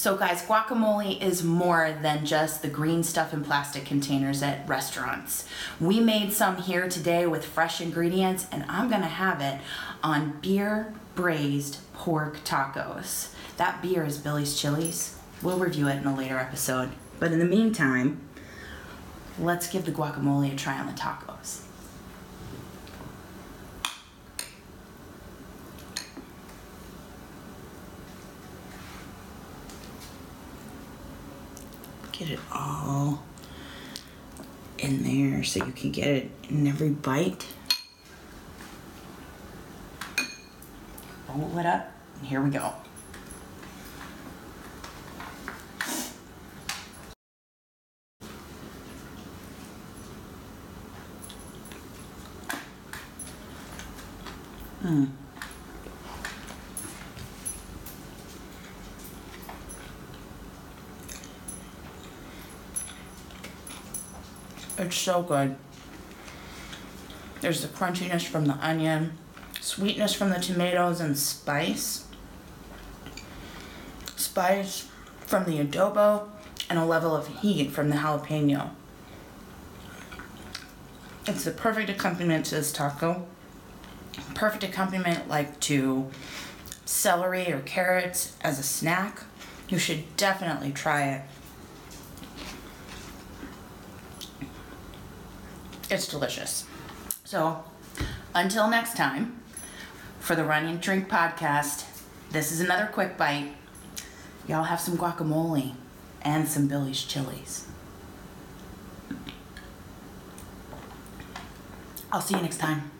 So, guys, guacamole is more than just the green stuff in plastic containers at restaurants. We made some here today with fresh ingredients, and I'm gonna have it on beer braised pork tacos. That beer is Billy's Chilies. We'll review it in a later episode. But in the meantime, let's give the guacamole a try on the tacos. Get it all in there so you can get it in every bite. Roll it up, and here we go. Hmm. It's so good. There's the crunchiness from the onion, sweetness from the tomatoes, and spice. Spice from the adobo, and a level of heat from the jalapeno. It's the perfect accompaniment to this taco. Perfect accompaniment, like to celery or carrots as a snack. You should definitely try it. It's delicious. So, until next time, for the Run and Drink podcast, this is another quick bite. Y'all have some guacamole and some Billy's chilies. I'll see you next time.